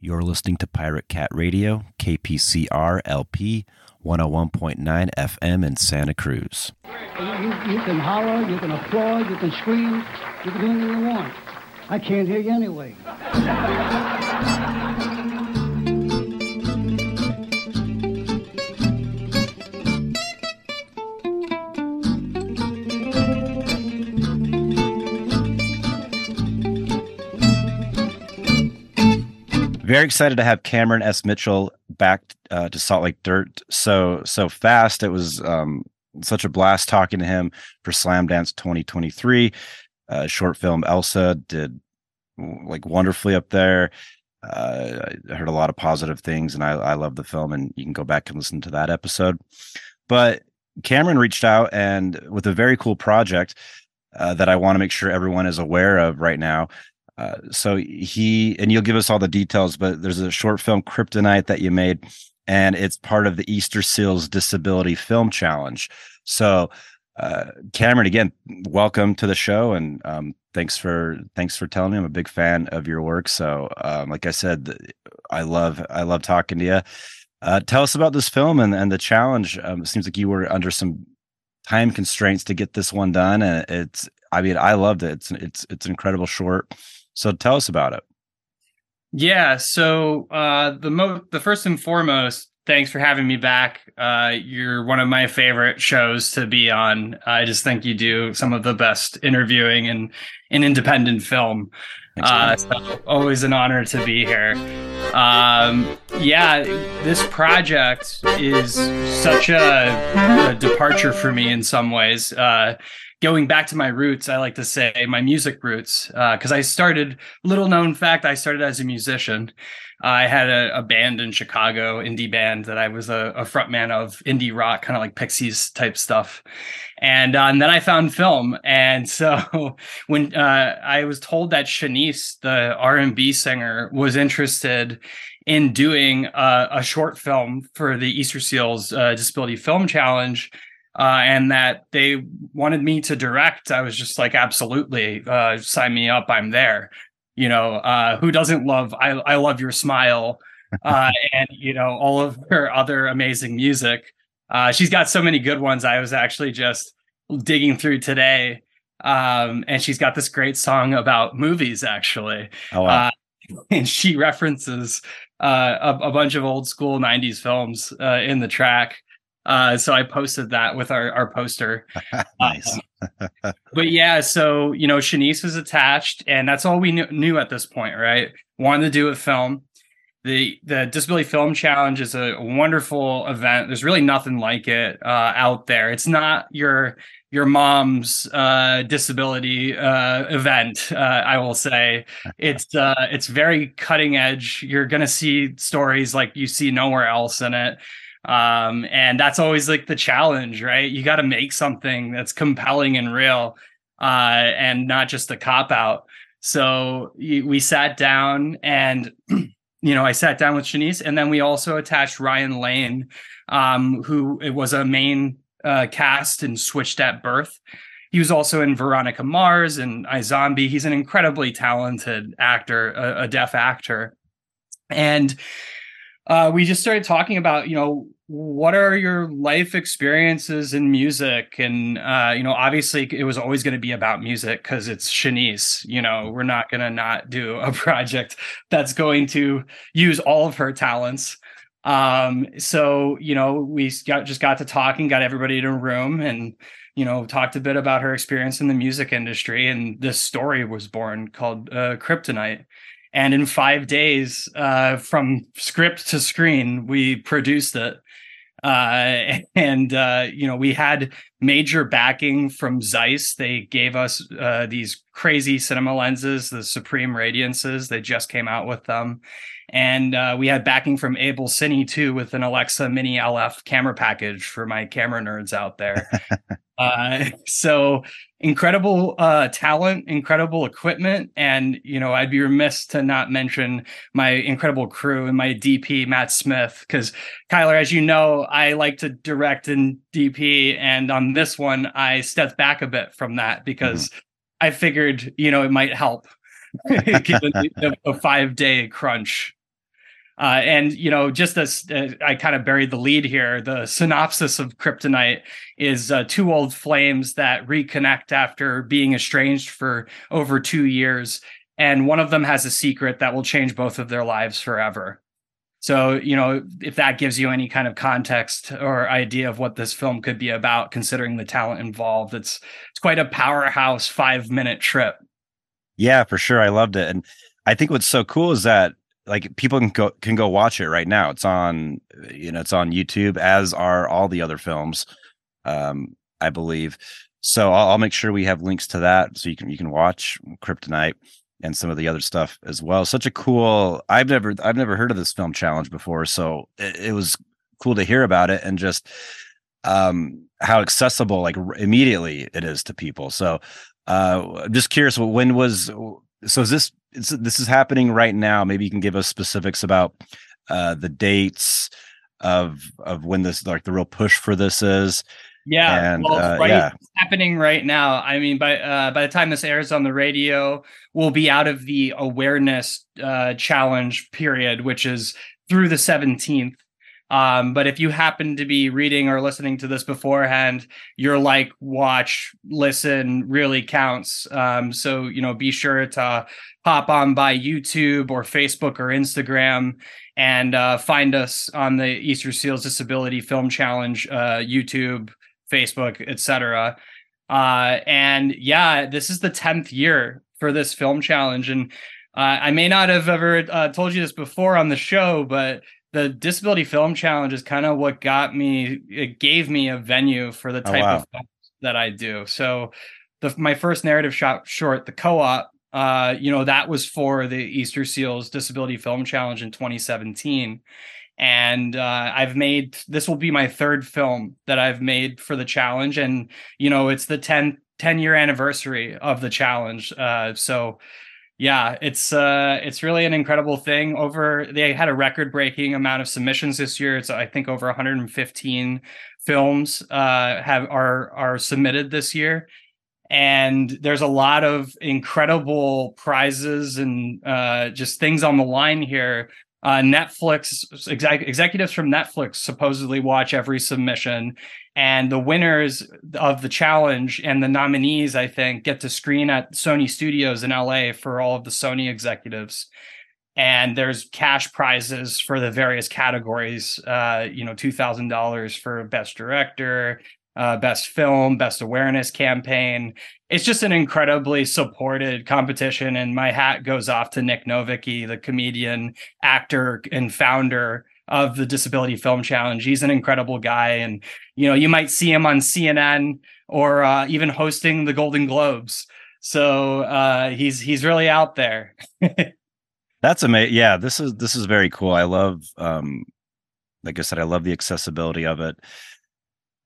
You're listening to Pirate Cat Radio, KPCR LP 101.9 FM in Santa Cruz. You, you can holler, you can applaud, you can scream, you can do anything you want. I can't hear you anyway. Very excited to have Cameron S. Mitchell back uh, to Salt Lake Dirt so so fast. It was um, such a blast talking to him for Slamdance 2023. Uh, short film Elsa did like wonderfully up there. Uh, I heard a lot of positive things, and I, I love the film. And you can go back and listen to that episode. But Cameron reached out and with a very cool project uh, that I want to make sure everyone is aware of right now. Uh, so he and you'll give us all the details, but there's a short film Kryptonite that you made, and it's part of the Easterseals Disability Film Challenge. So, uh, Cameron, again, welcome to the show, and um, thanks for thanks for telling me. I'm a big fan of your work. So, um, like I said, I love I love talking to you. Uh, tell us about this film and and the challenge. Um, it seems like you were under some time constraints to get this one done, and it's I mean I loved it. It's it's it's an incredible short. So tell us about it. Yeah. So uh, the mo the first and foremost, thanks for having me back. Uh, you're one of my favorite shows to be on. I just think you do some of the best interviewing in in independent film. Uh, so always an honor to be here. Um, yeah, this project is such a, a, departure for me in some ways. Uh, going back to my roots, I like to say my music roots, because uh, I started, little known fact, I started as a musician. I had a, a, band in Chicago, indie band that I was a, a frontman of, indie rock, kind of like Pixies type stuff. And, uh, and then I found film, and so when uh, I was told that Shanice, the R and B singer, was interested in doing a, a, short film for the Easterseals uh, Disability Film Challenge, uh, and that they wanted me to direct, I was just like, absolutely, uh, sign me up. I'm there. You know, uh, who doesn't love? I I love your smile, uh, and you know all of her other amazing music. Uh, she's got so many good ones. I was actually just digging through today, um, and she's got this great song about movies, actually. Oh, wow. Uh, and she references a, a, bunch of old school '90s films in the track. Uh, so I posted that with our, our poster. nice. Uh, but yeah, so, you know, Shanice was attached and that's all we knew, knew at this point, right? Wanted to do a film. The, the Disability Film Challenge is a wonderful event. There's really nothing like it uh, out there. It's not your your mom's uh, disability uh, event. Uh, I will say it's uh, it's very cutting edge. You're going to see stories like you see nowhere else in it um, and that's always like the challenge right you got to make something that's compelling and real uh, and not just a cop out so we sat down and you know i sat down with shanice and then we also attached ryan lane um, who it was a main uh, cast and switched at birth he was also in Veronica Mars and iZombie. He's an incredibly talented actor, a, a deaf actor. And uh, we just started talking about, you know, what are your life experiences in music? And, uh, you know, obviously it was always going to be about music because it's Shanice. You know, we're not going to not do a project that's going to use all of her talents. Um, so, you know, we got, just got to talking, got everybody in a room and, you know, talked a bit about her experience in the music industry. And this story was born called uh, Kryptonite and in five days uh, from script to screen we produced it. Uh, and uh, you know we had major backing from zeiss. They gave us uh, these crazy cinema lenses the supreme radiances. They just came out with them. And uh, we had backing from AbelCine too with an alexa mini lf camera package for my camera nerds out there uh, so incredible uh, talent, incredible equipment, and you know I'd be remiss to not mention my incredible crew and my DP Matt Smith because Kyler, as you know, I like to direct and DP, and on this one I stepped back a bit from that because mm-hmm. I figured you know it might help given the, the five day crunch. Uh, and you know, just as uh, I kind of buried the lead here, the synopsis of Kryptonite is uh, two old flames that reconnect after being estranged for over two years, and one of them has a secret that will change both of their lives forever. So, you know, if that gives you any kind of context or idea of what this film could be about, considering the talent involved, it's it's quite a powerhouse five minute trip. Yeah, for sure. I loved it. And I think what's so cool is that like people can go can go watch it right now. It's on you know, it's on YouTube, as are all the other films, um, I believe. So I'll, I'll make sure we have links to that so you can you can watch Kryptonite and some of the other stuff as well. Such a cool. I've never I've never heard of this film challenge before, so it, it was cool to hear about it and just um how accessible like immediately it is to people. So uh I'm just curious when was so is this this is happening right now. Maybe you can give us specifics about uh the dates of of when this like the real push for this is yeah, and, well, uh, right, yeah. happening right now. I mean, by uh, by the time this airs on the radio, we'll be out of the awareness uh, challenge period, which is through the seventeenth. Um, but if you happen to be reading or listening to this beforehand, your like, watch, listen really counts. Um, so you know, be sure to hop on by YouTube or Facebook or Instagram and uh, find us on the Easterseals Disability Film Challenge uh, YouTube Facebook, etc. Uh, and yeah, this is the tenth year for this film challenge, and uh, I may not have ever uh, told you this before on the show, but the Disability Film Challenge is kind of what got me. It gave me a venue for the oh, type oh, wow. of that I do. So, the my first narrative shot short, the co-op, uh, you know, that was for the Easterseals Disability Film Challenge in 2017 and uh, I've made this will be my third film that I've made for the challenge, and you know it's the 10, 10 year anniversary of the challenge. Uh, so yeah, it's uh, it's really an incredible thing. Over they had a record breaking amount of submissions this year. It's I think over 115 films uh, have are are submitted this year. And there's a lot of incredible prizes and uh, just things on the line here uh, Netflix exec- executives from Netflix supposedly watch every submission, and the winners of the challenge and the nominees, I think, get to screen at Sony Studios in LA for all of the Sony executives. And there's cash prizes for the various categories. Uh, you know, two thousand dollars for best director, uh, best film, best awareness campaign. It's just an incredibly supported competition, and my hat goes off to Nic Novicki, the comedian, actor, and founder of the Disability Film Challenge. He's an incredible guy, and you know you might see him on CNN or uh, even hosting the Golden Globes. So uh, he's he's really out there. That's amazing. Yeah, this is this is very cool. I love, um, like I said, I love the accessibility of it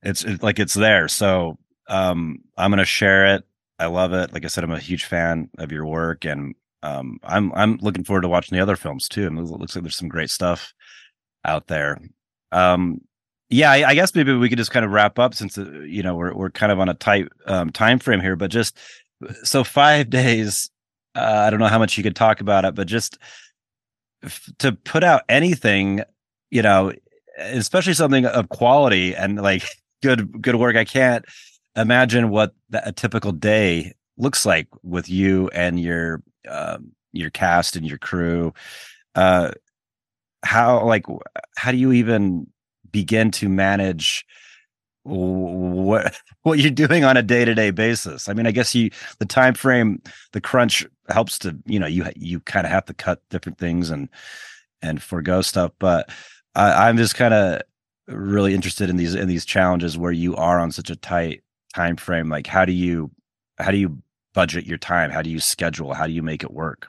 it's, it's like it's there. So um, I'm gonna share it. I love it. Like I said, I'm a huge fan of your work, and um, I'm I'm looking forward to watching the other films too. And it looks like there's some great stuff out there. Um, yeah, I, I, guess maybe we could just kind of wrap up since uh, you know we're we're kind of on a tight um, time frame here. But just so five days. Uh, I don't know how much you could talk about it, but just f- to put out anything, you know, especially something of quality and like good good work. I can't imagine what a typical day looks like with you and your um, your cast and your crew. Uh, how like how do you even begin to manage what what you're doing on a day-to-day basis i mean i guess you the time frame the crunch helps to you know you you kind of have to cut different things and and forego stuff but I, i'm just kind of really interested in these in these challenges where you are on such a tight time frame like how do you how do you budget your time? How do you schedule? How do you make it work?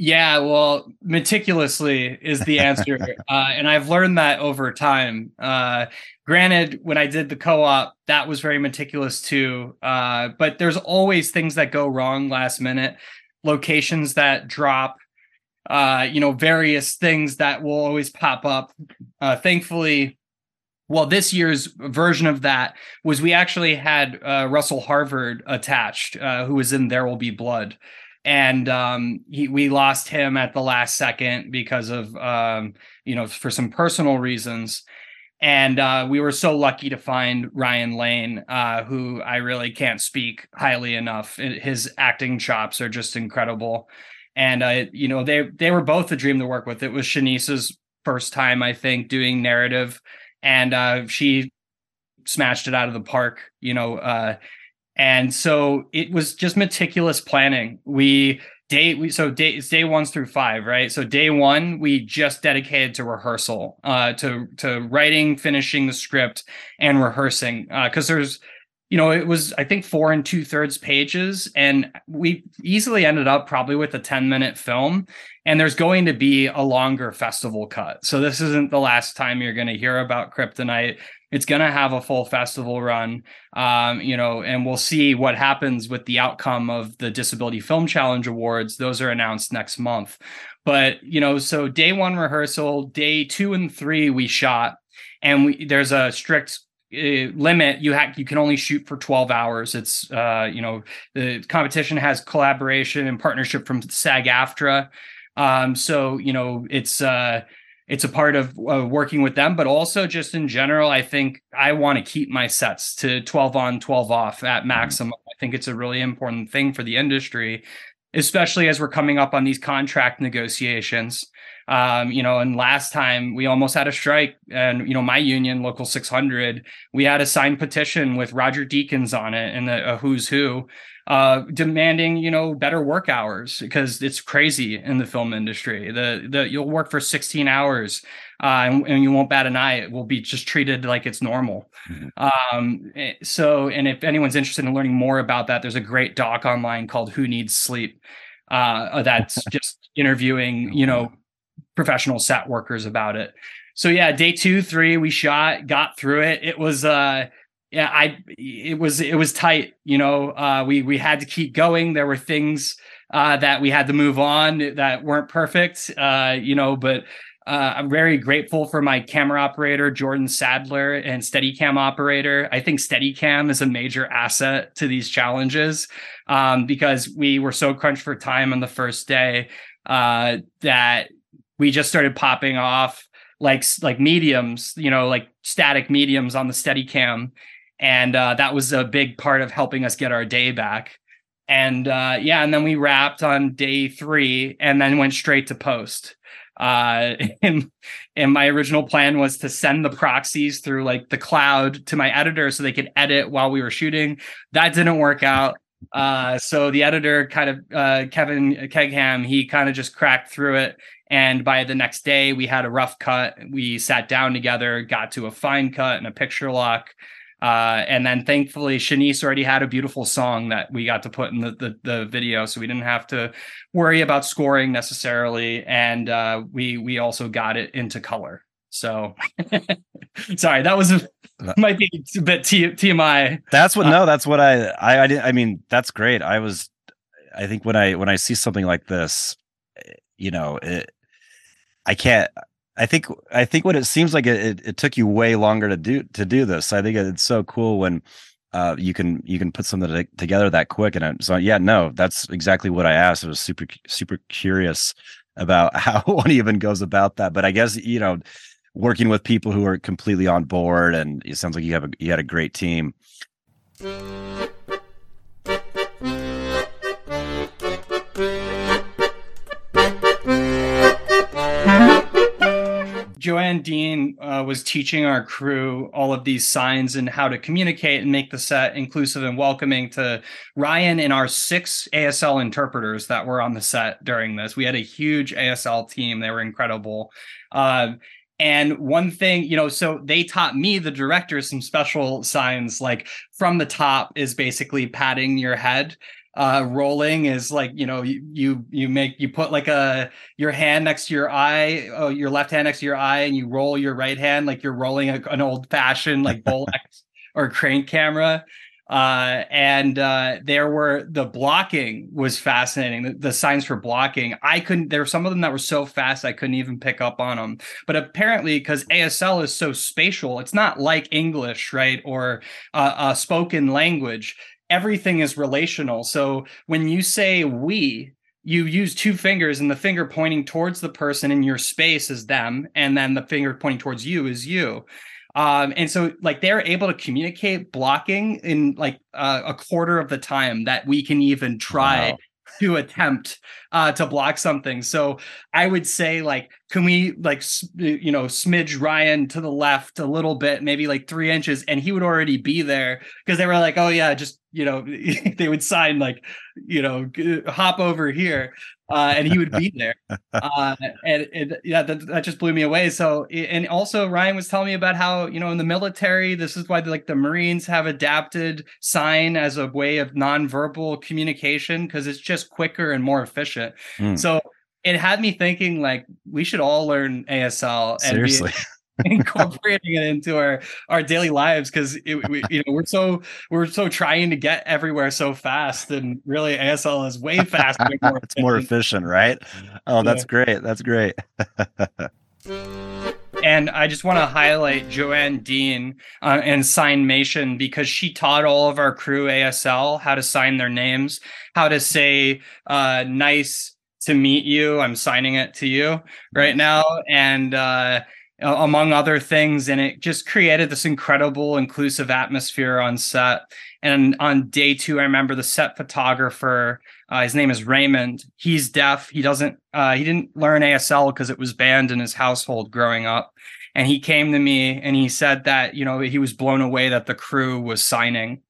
Yeah well meticulously is the answer uh, and i've learned that over time. Uh, granted when i did the co-op that was very meticulous too uh, but there's always things that go wrong last minute. Locations that drop uh, you know, various things that will always pop up. Uh, thankfully, well, this year's version of that was we actually had uh, Russell Harvard attached, uh, who was in There Will Be Blood. and um, he, we lost him at the last second because of um, you know for some personal reasons. And uh, we were so lucky to find Ryan Lane, uh, who I really can't speak highly enough. His acting chops are just incredible, and uh, you know they they were both a dream to work with. It was Shanice's first time, I think, doing narrative, and uh, she smashed it out of the park. You know, uh, and so it was just meticulous planning. We day we so day it's day ones through five, right? So day one we just dedicated to rehearsal, uh, to to writing, finishing the script, and rehearsing. Because uh, there's you know, it was I think four and two thirds pages, and we easily ended up probably with a 10 minute film. And there's going to be a longer festival cut. So this isn't the last time you're going to hear about Kryptonite. It's going to have a full festival run, um, you know, and we'll see what happens with the outcome of the Disability Film Challenge Awards. Those are announced next month. But, you know, so day one rehearsal, day two and three, we shot. And we, there's a strict uh, limit you have you can only shoot for 12 hours. It's uh you know the competition has collaboration and partnership from sag aftra um so you know it's uh it's a part of uh, working with them but also just in general i think i want to keep my sets to 12 on 12 off at mm-hmm. maximum. I think it's a really important thing for the industry especially as we're coming up on these contract negotiations um, you know, and last time we almost had a strike, and you know, my union, Local 600, we had a signed petition with Roger Deakins on it and a, a who's who, uh, demanding you know better work hours because it's crazy in the film industry. The the you'll work for 16 hours. Uh, and, and, you won't bat an eye. It will be just treated like it's normal. Mm-hmm. Um, eh, so, and if anyone's interested in learning more about that, there's a great doc online called "Who Needs Sleep." Uh, that's just interviewing, you know, professional set workers about it. So yeah, day two, three, we shot, got through it. It was uh yeah, I it was it was tight, you know. Uh we we had to keep going. There were things uh that we had to move on that weren't perfect. Uh, you know, but uh, I'm very grateful for my camera operator, Jordan Sadler, and Steadicam operator. I think Steadicam is a major asset to these challenges um, because we were so crunched for time on the first day uh, that we just started popping off like like mediums, you know, like static mediums on the Steadicam, and uh, that was a big part of helping us get our day back. And uh, yeah, and then we wrapped on day three, and then went straight to post. Uh, and and my original plan was to send the proxies through like the cloud to my editor so they could edit while we were shooting. That didn't work out. Uh, so the editor kind of uh, Kevin Kegham, he kind of just cracked through it and by the next day, we had a rough cut. We sat down together, got to a fine cut and a picture lock. Uh, and then thankfully, Shanice already had a beautiful song that we got to put in the, the, the video, so we didn't have to worry about scoring necessarily. And uh, we we also got it into color. So, sorry, that was a, might be a bit T- TMI. That's what. Uh, no, that's what I I I, did, I mean, that's great. I was, I think when I when I see something like this, you know, it, I can't. I think I think what it seems like it, it, it, took you way longer to do to do this. I think it's so cool when uh, you can you can put something together that quick. And I'm, so yeah, no, that's exactly what I asked. I was super super curious about how one even goes about that. But I guess you know, working with people who are completely on board, and it sounds like you have a you had a great team. Joanne Dean uh, was teaching our crew all of these signs and how to communicate and make the set inclusive and welcoming to Ryan and our six ASL interpreters that were on the set during this. We had a huge ASL team, they were incredible. Uh, and one thing, you know, so they taught me, the director, some special signs like from the top is basically patting your head uh, rolling is like you know you, you you make you put like a your hand next to your eye oh, your left hand next to your eye and you roll your right hand like you're rolling a, an old fashioned like Bolex or crank camera uh, and uh, there were the blocking was fascinating the, the, signs for blocking. I couldn't there were some of them that were so fast i couldn't even pick up on them but apparently because asl is so spatial it's not like english right or uh, a spoken language. Everything is relational. So when you say we, you use two fingers and the finger pointing towards the person in your space is them and then the finger pointing towards you is you um, and so like they're able to communicate blocking in like uh, a quarter of the time that we can even try wow. to attempt uh, to block something. So I would say like, can we like you know smidge Ryan to the left a little bit, maybe like three inches, and he would already be there because they were like, oh yeah, just you know they would sign like you know hop over here uh, and he would be there. Uh, and, and, yeah that, that just blew me away. So and also ryan was telling me about how you know in the military this is why like the marines have adapted sign as a way of nonverbal communication because it's just quicker and more efficient. Mm. so it had me thinking like we should all learn asl seriously incorporating it into our our daily lives because you know we're so we're so trying to get everywhere so fast and really asl is way faster more it's more efficient right oh that's yeah. great that's great and I just want to highlight Joanne Dean uh, and Signmation because she taught all of our crew ASL how to sign their names, how to say uh, "nice to meet you." I'm signing it to you right now, and uh, among other things. And it just created this incredible inclusive atmosphere on set. And on day two, I remember the set photographer, uh, his name is Raymond. He's deaf. He doesn't, uh, he didn't learn ASL because it was banned in his household growing up. And he came to me and he said that, you know, he was blown away that the crew was signing.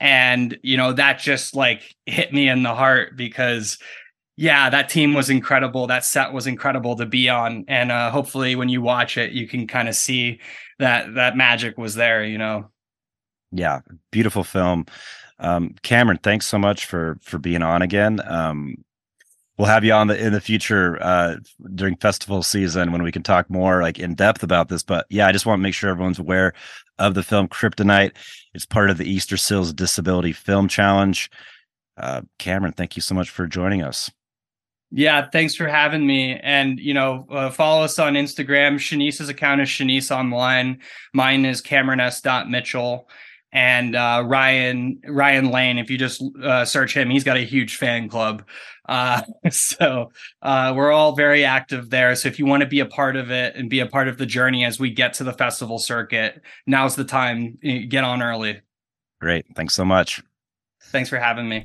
And, you know, that just like hit me in the heart because yeah, that team was incredible. That set was incredible to be on, and uh, hopefully, when you watch it, you can kind of see that that magic was there. You know. Yeah, beautiful film. Um, Cameron, thanks so much for for being on again. Um, we'll have you on the in the future uh, during festival season when we can talk more like in depth about this. But yeah, I just want to make sure everyone's aware of the film Kryptonite. It's part of the Easterseals Disability Film Challenge. Uh, Cameron, thank you so much for joining us. Yeah, thanks for having me. And you know, uh, follow us on Instagram. Shanice's account is Shanice Online. Mine is Cameron S. Mitchell. And uh, Ryan Ryan Lane. If you just uh, search him, he's got a huge fan club. Uh, so uh, we're all very active there. So if you want to be a part of it and be a part of the journey as we get to the festival circuit, now's the time. Get on early. Great. Thanks so much. Thanks for having me.